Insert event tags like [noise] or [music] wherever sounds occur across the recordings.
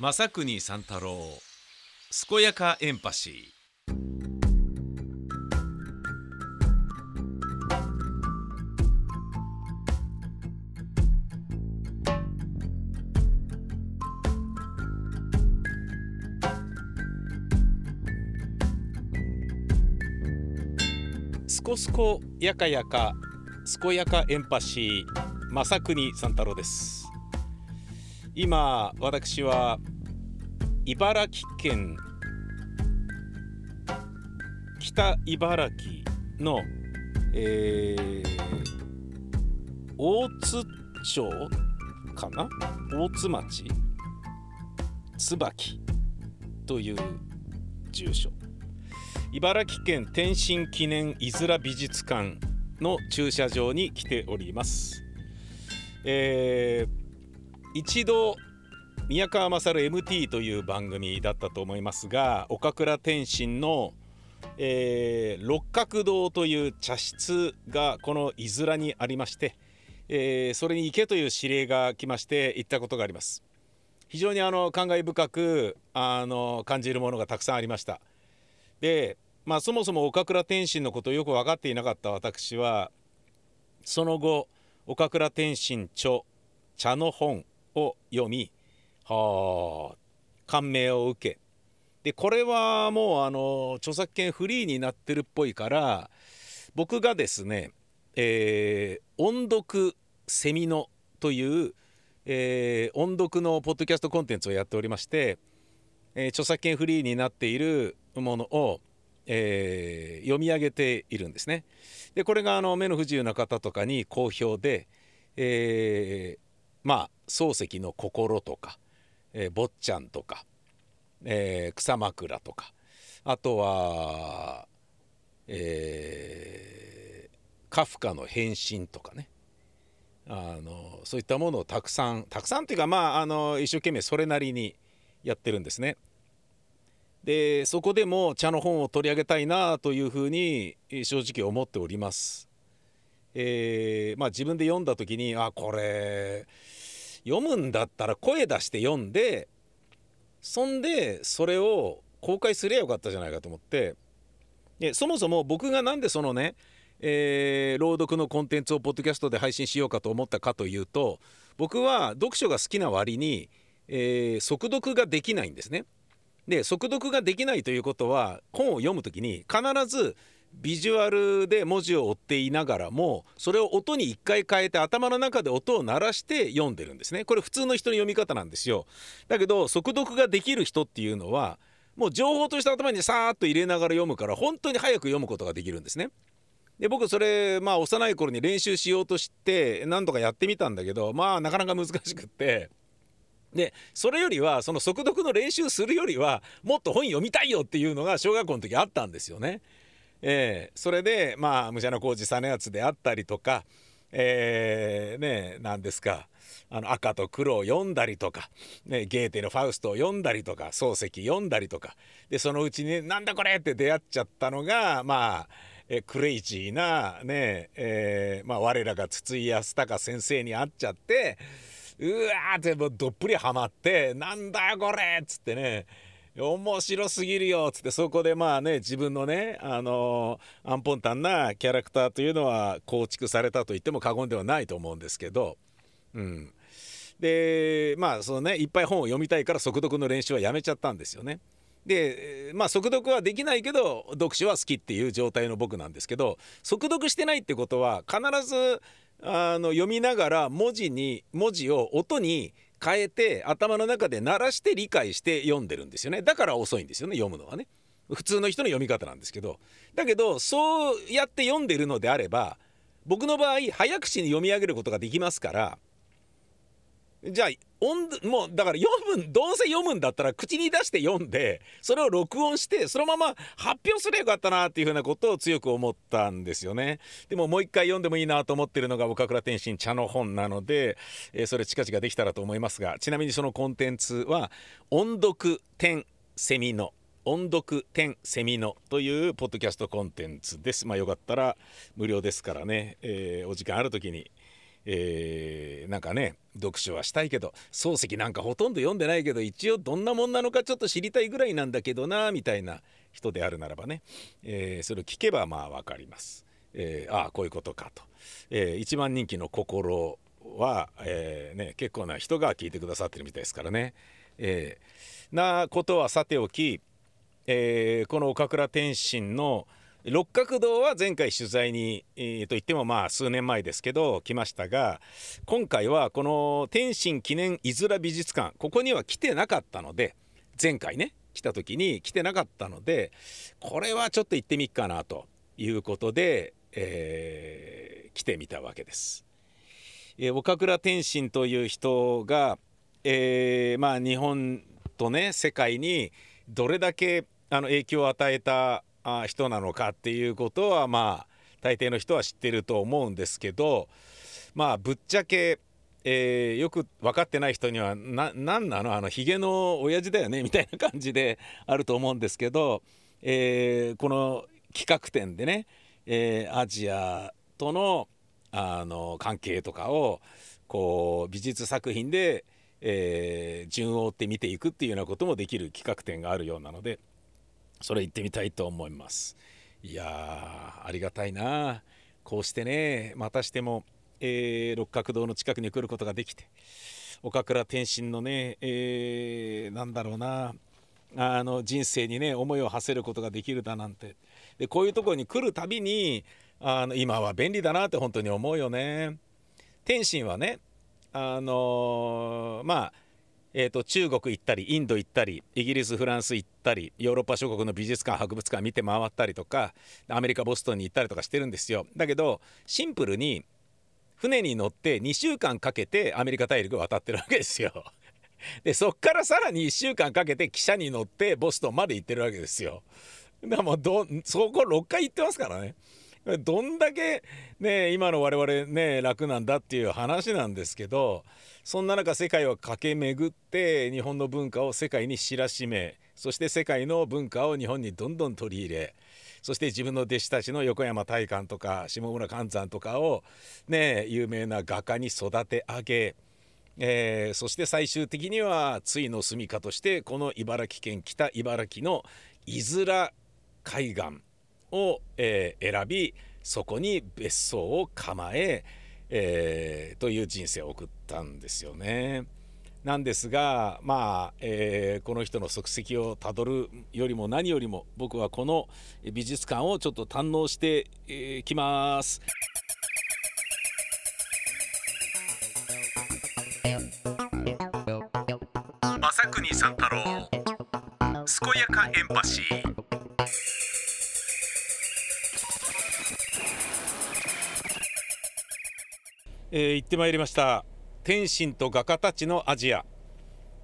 正国三太郎健やかエンパシー。すこすこやかやか健やかエンパシー正国三太郎です。今私は茨城県北茨城の、えー、大津町かな？大津町。椿という住所。茨城県天津記念いずら美術館の駐車場に来ております、えー一度宮川勝 MT という番組だったと思いますが岡倉天心の、えー六角堂という茶室がこのいずらにありまして、えーそれに行けという指令が来まして行ったことがあります。非常にあの感慨深くあの感じるものがたくさんありました。でまあそもそも岡倉天心のことをよく分かっていなかった私はその後岡倉天心著茶の本を読みはあ感銘を受けでこれはもうあの著作権フリーになってるっぽいから僕がですね、えー音読セミノという、えー音読のポッドキャストコンテンツをやっておりまして、えー著作権フリーになっているものを、えー読み上げているんですね。でこれがあの目の不自由な方とかに好評で、えーまあ漱石の心とか、えー坊ちゃんとか、えー草枕とかあとは、えーカフカの変身とかねあのそういったものをたくさんたくさんっていうかまああの一生懸命それなりにやってるんですね。でそこでも茶の本を取り上げたいなというふうに正直思っております。えーまあ自分で読んだ時にあこれ読むんだったら声出して読んでそんでそれを公開すりゃよかったじゃないかと思ってでそもそも僕がなんでそのね、えー朗読のコンテンツをポッドキャストで配信しようかと思ったかというと僕は読書が好きな割に、えー速読ができないんですね。で速読ができないということは本を読む時に必ずビジュアルで文字を追っていながらもそれを音に一回変えて頭の中で音を鳴らして読んでるんですね。これ普通の人の読み方なんですよ。だけど速読ができる人っていうのはもう情報として頭にさーっと入れながら読むから本当に早く読むことができるんですね。で僕それまあ幼い頃に練習しようとして何とかやってみたんだけどまあなかなか難しくって。でそれよりはその速読の練習するよりはもっと本読みたいよっていうのが小学校の時あったんですよね。えーそれでまあ武者小路実篤であったりとか、えーね何ですかあの赤と黒を読んだりとか、ね、ゲーテの「ファウスト」を読んだりとか漱石読んだりとかでそのうちに、なんだこれ!」って出会っちゃったのがまあえクレイジーなねえーまあ、我らが筒井康隆先生に会っちゃってうわーってどっぷりハマってなんだよこれっつってね面白すぎるよっつってそこでまあね自分のねあのーアンポンタンなキャラクターというのは構築されたと言っても過言ではないと思うんですけどうんでまあそのねいっぱい本を読みたいから速読の練習はやめちゃったんですよね。でまあ速読はできないけど読書は好きっていう状態の僕なんですけど速読してないってことは必ずあの読みながら文字に文字を音に変えて頭の中で鳴らして理解して読んでるんですよね。だから遅いんですよね読むのはね。普通の人の読み方なんですけど。だけどそうやって読んでるのであれば僕の場合早口に読み上げることができますからじゃあ音もうだから読むどうせ読むんだったら口に出して読んでそれを録音してそのまま発表すればよかったなっていうふうなことを強く思ったんですよね。でももう一回読んでもいいなと思ってるのが岡倉天心茶の本なので、えーそれ近々できたらと思いますがちなみにそのコンテンツは音読点セミの音読点セミのというポッドキャストコンテンツです。まあよかったら無料ですからね、えーお時間ある時にえー、なんかね読書はしたいけど漱石なんかほとんど読んでないけど一応どんなもんなのかちょっと知りたいぐらいなんだけどなみたいな人であるならばね、えー、それを聞けばまあ分かります。えー、ああこういうことかと、えー、一番人気の心は、えーね、結構な人が聞いてくださってるみたいですからね。えー、なことはさておき、えー、この岡倉天心の六角堂は前回取材に、えー、と言ってもまあ数年前ですけど来ましたが今回はこの天心記念いずら美術館ここには来てなかったので前回ね来た時に来てなかったのでこれはちょっと行ってみっかなということで、えー、来てみたわけです。えー、岡倉天心という人が、えー、まあ日本とね世界にどれだけあの影響を与えた人なのかっていうことはまあ大抵の人は知ってると思うんですけどまあぶっちゃけ、えー、よく分かってない人には何なの？あのヒゲの親父だよね？みたいな感じであると思うんですけど、えー、この企画展でね、えー、アジアとのあの関係とかをこう美術作品で、え、順を追って見ていくっていうようなこともできる企画展があるようなのでそれ行ってみたいと思います。いやありがたいな。こうしてねまたしても、えー、六角堂の近くに来ることができて岡倉天心のね、えー、なんだろうなあの人生にね思いを馳せることができるだなんて。でこういうところに来るたびにあの今は便利だなって本当に思うよね。天心はねあのー、まあえーと、中国行ったりインド行ったりイギリスフランス行ったりヨーロッパ諸国の美術館博物館見て回ったりとかアメリカボストンに行ったりとかしてるんですよ。だけどシンプルに船に乗って2週間かけてアメリカ大陸渡ってるわけですよ。[laughs] でそっからさらに1週間かけて汽車に乗ってボストンまで行ってるわけですよ。だからもうどそこ6回行ってますからね。[laughs] どんだけね今の我々ね楽なんだっていう話なんですけどそんな中世界を駆け巡って日本の文化を世界に知らしめそして世界の文化を日本にどんどん取り入れそして自分の弟子たちの横山大観とか下村寛山とかをね有名な画家に育て上げ、えー、そして最終的には対の住処としてこの茨城県北茨城の伊豆海岸。を、えー、選びそこに別荘を構ええー、という人生を送ったんですよね。なんですがまあ、えー、この人の足跡をたどるよりも何よりも僕はこの美術館をちょっと堪能してき、えー、ます。朝国三太郎健やかエンパシーえー、行ってまいりました。天心と画家たちのアジア。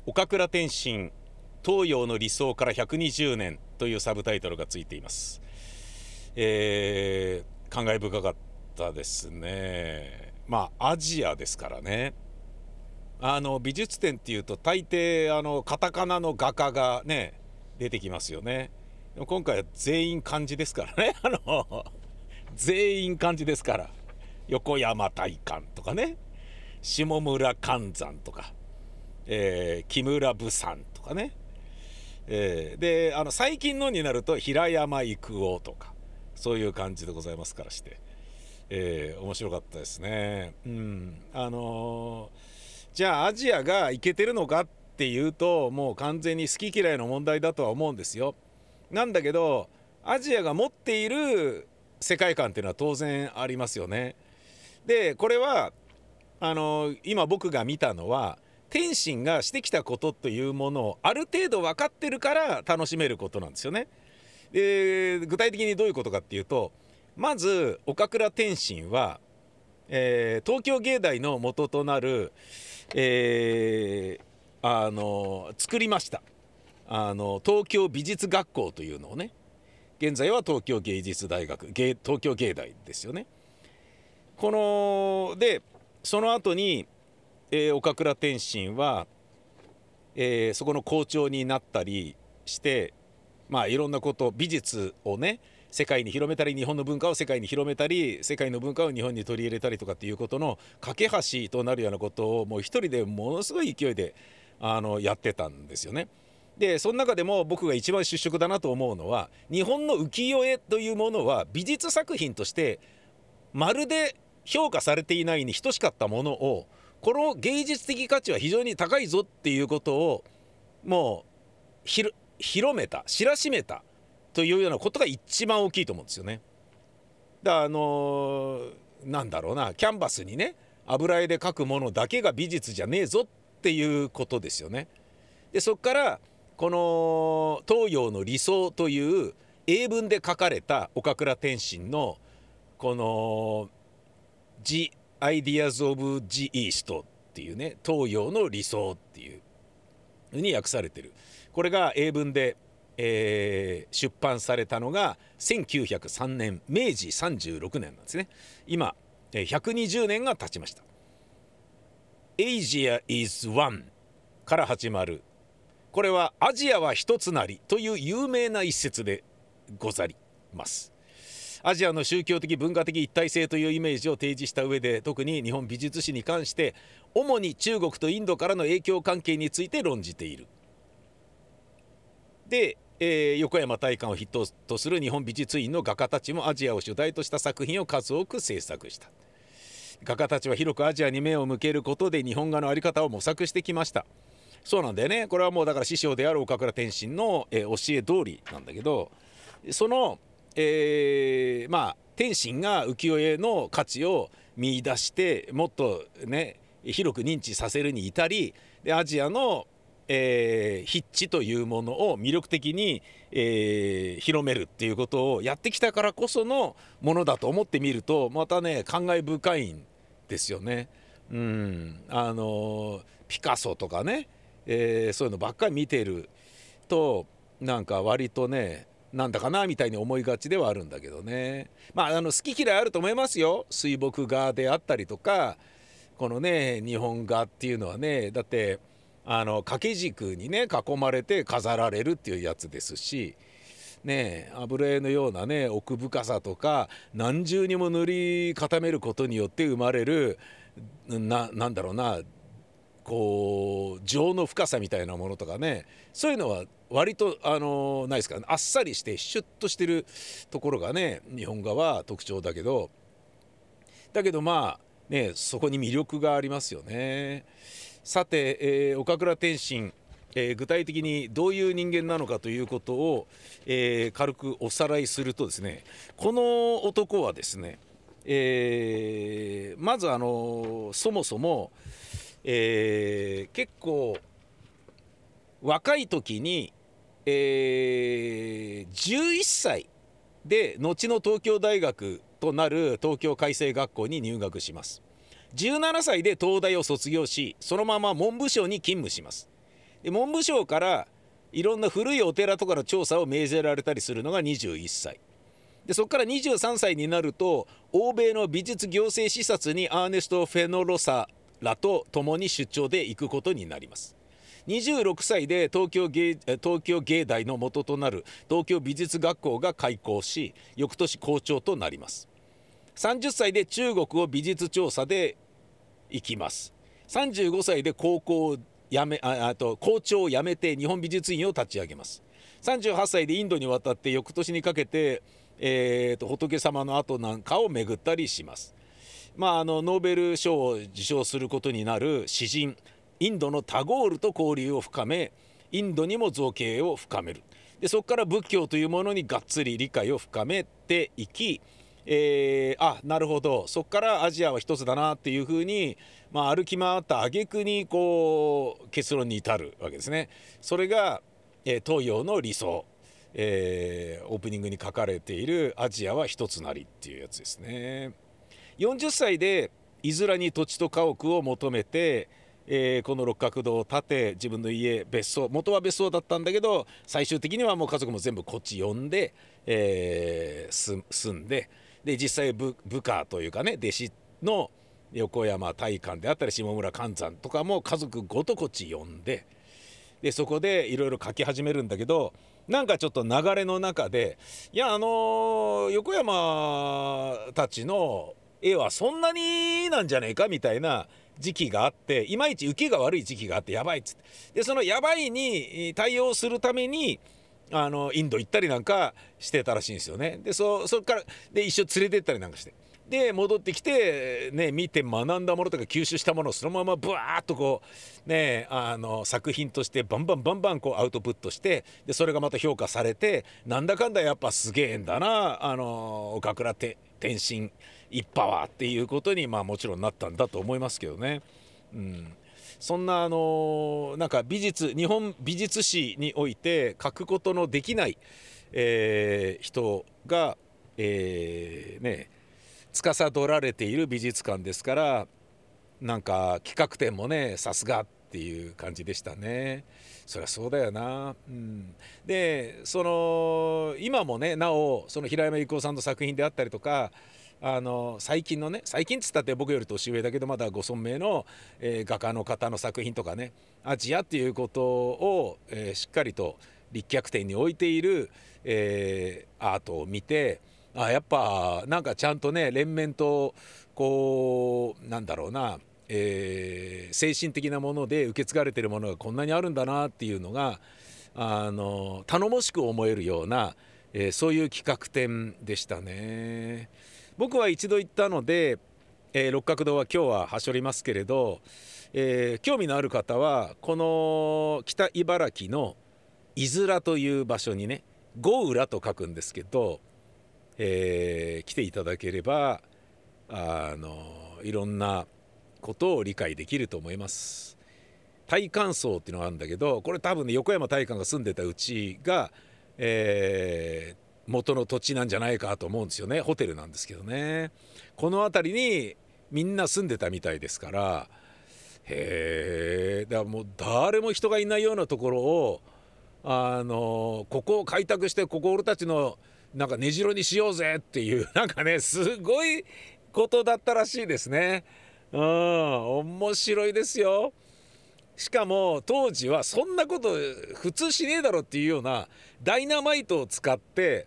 岡倉天心東洋の理想から120年というサブタイトルがついています、えー、感慨深かったですね。まあアジアですからね。あの美術展っていうと大抵あのカタカナの画家がね出てきますよね。今回は全員漢字ですからね。[laughs] あの全員漢字ですから。横山大観とかね下村寛山とか、えー、木村武山とかね、えー、であの最近のになると平山郁夫とかそういう感じでございますからして、えー、面白かったですね。うんあのー、じゃあアジアがいけてるのかっていうともう完全に好き嫌いの問題だとは思うんですよ。なんだけどアジアが持っている世界観っていうのは当然ありますよね。でこれはあの今僕が見たのは天心がしてきたことというものをある程度分かってるから楽しめることなんですよね。で具体的にどういうことかっていうとまず岡倉天心は、えー、東京芸大の元となる、えー、あの作りましたあの東京美術学校というのをね現在は東京芸術大学芸東京芸大ですよね。このでその後に、えー、岡倉天心は、えー、そこの校長になったりしてまあいろんなこと美術をね世界に広めたり日本の文化を世界に広めたり世界の文化を日本に取り入れたりとかっていうことの架け橋となるようなことをもう一人でものすごい勢いであのやってたんですよね。でその中でも僕が一番出色だなと思うのは日本の浮世絵というものは美術作品としてまるで評価されていないに等しかったものをこの芸術的価値は非常に高いぞっていうことをもう広めた知らしめたというようなことが一番大きいと思うんですよね。だあのー、なんだろうなキャンバスにね油絵で描くものだけが美術じゃねえぞっていうことですよね。でそこからこの東洋の理想という英文で書かれた岡倉天心のこの「The Ideas of the East」っていうね東洋の理想っていうふうに訳されてる。これが英文で、えー、出版されたのが1903年明治36年なんですね。今120年が経ちました。Asia is one から始まる。これはアジアは一つなりという有名な一節でござります。アジアの宗教的文化的一体性というイメージを提示した上で特に日本美術史に関して主に中国とインドからの影響関係について論じている。で、えー、横山大観を筆頭とする日本美術院の画家たちもアジアを主題とした作品を数多く制作した。画家たちは広くアジアに目を向けることで日本画の在り方を模索してきました。そうなんだよね。これはもうだから師匠である岡倉天心の、えー、教え通りなんだけどその、えー、まあ天心が浮世絵の価値を見出してもっとね広く認知させるに至りでアジアの、えー、筆致というものを魅力的に、えー、広めるっていうことをやってきたからこそのものだと思ってみるとまたね感慨深いんですよね。うんあのピカソとかねえー、そういうのばっかり見てるとなんか割とねなんだかなみたいに思いがちではあるんだけどね。まああの好き嫌いあると思いますよ。水墨画であったりとかこのね日本画っていうのはねだってあの掛け軸にね囲まれて飾られるっていうやつですしね油絵のようなね奥深さとか何重にも塗り固めることによって生まれるななんだろうなこう情の深さみたいなものとかねそういうのは割とあのないですかあっさりしてシュッとしてるところがね日本画は特徴だけどだけどまあねそこに魅力がありますよね。さて、えー、岡倉天心えー、具体的にどういう人間なのかということを、えー、軽くおさらいするとですねこの男はですね、え、まずあのそもそも、え、結構若い時に、えー、11歳で後の東京大学となる東京開成学校に入学します。17歳で東大を卒業しそのまま文部省に勤務します。で文部省からいろんな古いお寺とかの調査を命ぜられたりするのが21歳でそこから23歳になると欧米の美術行政視察にアーネスト・フェノロサらと共に出張で行くことになります。26歳で東京芸東京芸大の元となる東京美術学校が開校し翌年校長となります。30歳で中国を美術調査で行きます。35歳で高校を辞めああと校長を辞めて日本美術院を立ち上げます。38歳でインドに渡って翌年にかけて、えーと仏様の後なんかを巡ったりします。まあ、あのノーベル賞を受賞することになる詩人インドのタゴールと交流を深めインドにも造形を深めるでそこから仏教というものにがっつり理解を深めていき、えー、あなるほどそこからアジアは一つだなっていうふうに、まあ、歩き回った挙句にこう結論に至るわけですね。それが、えー、東洋の理想えー、オープニングに書かれている「アジアは一つなり」っていうやつですね。40歳でいずらに土地と家屋を求めて、えー、この六角堂を建て自分の家別荘元は別荘だったんだけど最終的にはもう家族も全部こっち呼んで、えー、住んでで実際部下というかね弟子の横山大観であったり下村寛山とかも家族ごとこっち呼んででそこでいろいろ書き始めるんだけどなんかちょっと流れの中でいやあの横山たちの絵はそんなになんじゃねえかみたいな時期があっていまいち受けが悪い時期があってやばいっつってでそのやばいに対応するためにあのインド行ったりなんかしてたらしいんですよね。でそそっからで一緒連れてったりなんかして。で戻ってきて、ね、見て学んだものとか吸収したものをそのままブワーッとこう、ね、あの作品としてバンバンバンバンこうアウトプットしてでそれがまた評価されてなんだかんだやっぱすげえんだなあの岡倉天心一派はっていうことにまあもちろんなったんだと思いますけどね。うんそんなあのなんか美術日本美術史において書くことのできない、えー、人が、えー、ね司られている美術館ですからなんか企画展もねさすがっていう感じでしたね。そりゃそうだよな。うん、でその今もねなおその平山郁夫さんの作品であったりとかあの最近のね最近っつったって僕より年上だけどまだご存命の、えー、画家の方の作品とかねアジアっていうことを、えー、しっかりと立脚点に置いている、えー、アートを見てあやっぱなんかちゃんとね連綿とこうなんだろうな、えー、精神的なもので受け継がれてるものがこんなにあるんだなっていうのがあの頼もしく思えるような、え、そういう企画展でしたね。僕は一度行ったので、えー、六角堂は今日ははしょりますけれど、えー、興味のある方はこの北茨城の伊豆という場所にね郷浦と書くんですけど、えー、来ていただければあのいろんなことを理解できると思います。大観荘っていうのがあるんだけどこれ多分ね横山大観が住んでたうちが、えー、元の土地なんじゃないかと思うんですよね。ホテルなんですけどね。この辺りにみんな住んでたみたいですから。へえだからもう誰も人がいないようなところをあのここを開拓してここ俺たちのなんか根城にしようぜっていう [laughs] なんかねすごいことだったらしいですね。うん。面白いですよ。しかも当時はそんなこと普通しねえだろっていうようなダイナマイトを使って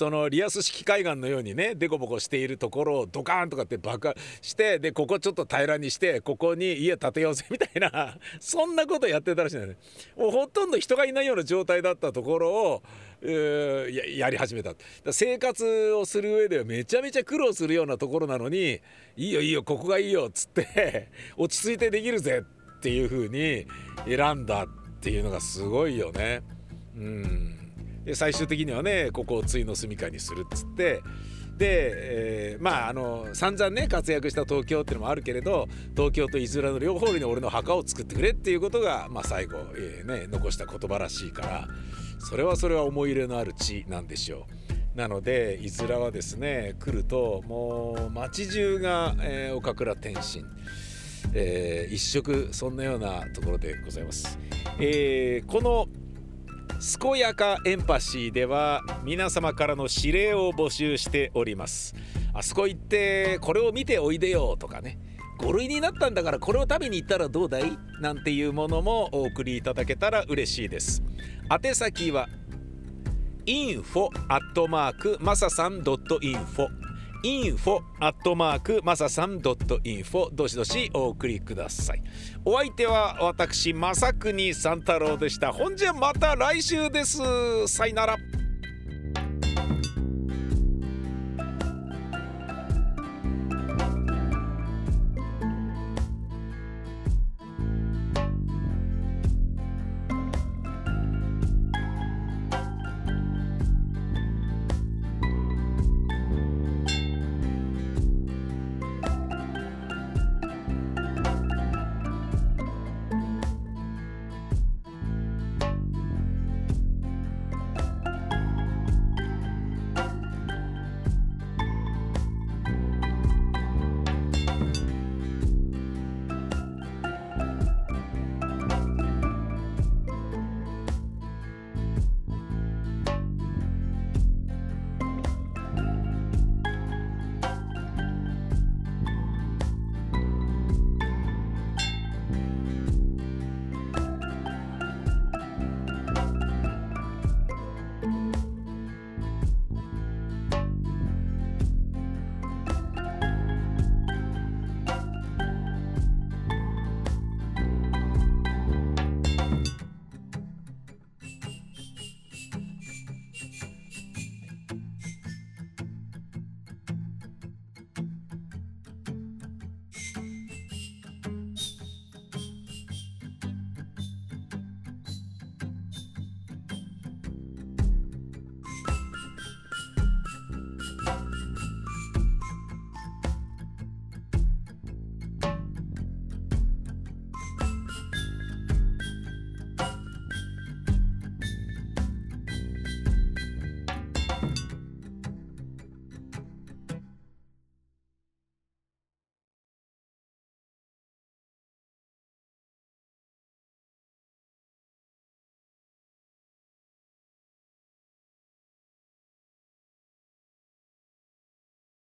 そのリアス式海岸のようにねデコボコしているところをドカーンとかって爆破してでここちょっと平らにしてここに家建てようぜみたいな [laughs] そんなことやってたらしいんだよね。もうほとんど人がいないような状態だったところをややり始めた。生活をする上ではめちゃめちゃ苦労するようなところなのにいいよいいよここがいいよっつって [laughs] 落ち着いてできるぜっていう風に選んだっていうのがすごいよね。うん。で最終的にはねここを対の住処にするっつってで、えー、まああの散々ね活躍した東京っていうのもあるけれど東京と伊豆の両方に俺の墓を作ってくれっていうことが、まあ、最後、えー、ね、残した言葉らしいからそれはそれは思い入れのある地なんでしょう。なので伊豆はですね来るともう街中が、えー、岡倉天心。えー、一色そんなようなところでございます。えー、この健やかエンパシーでは皆様からの指令を募集しております。あそこ行ってこれを見ておいでよとかね。5類になったんだからこれを食べに行ったらどうだい？なんていうものもお送りいただけたら嬉しいです。宛先は info アットマークマサさん .info info アットマークマサさん .info どしどしお送りください。お相手は私正国三太郎でした。ほんじゃまた来週です。さよなら。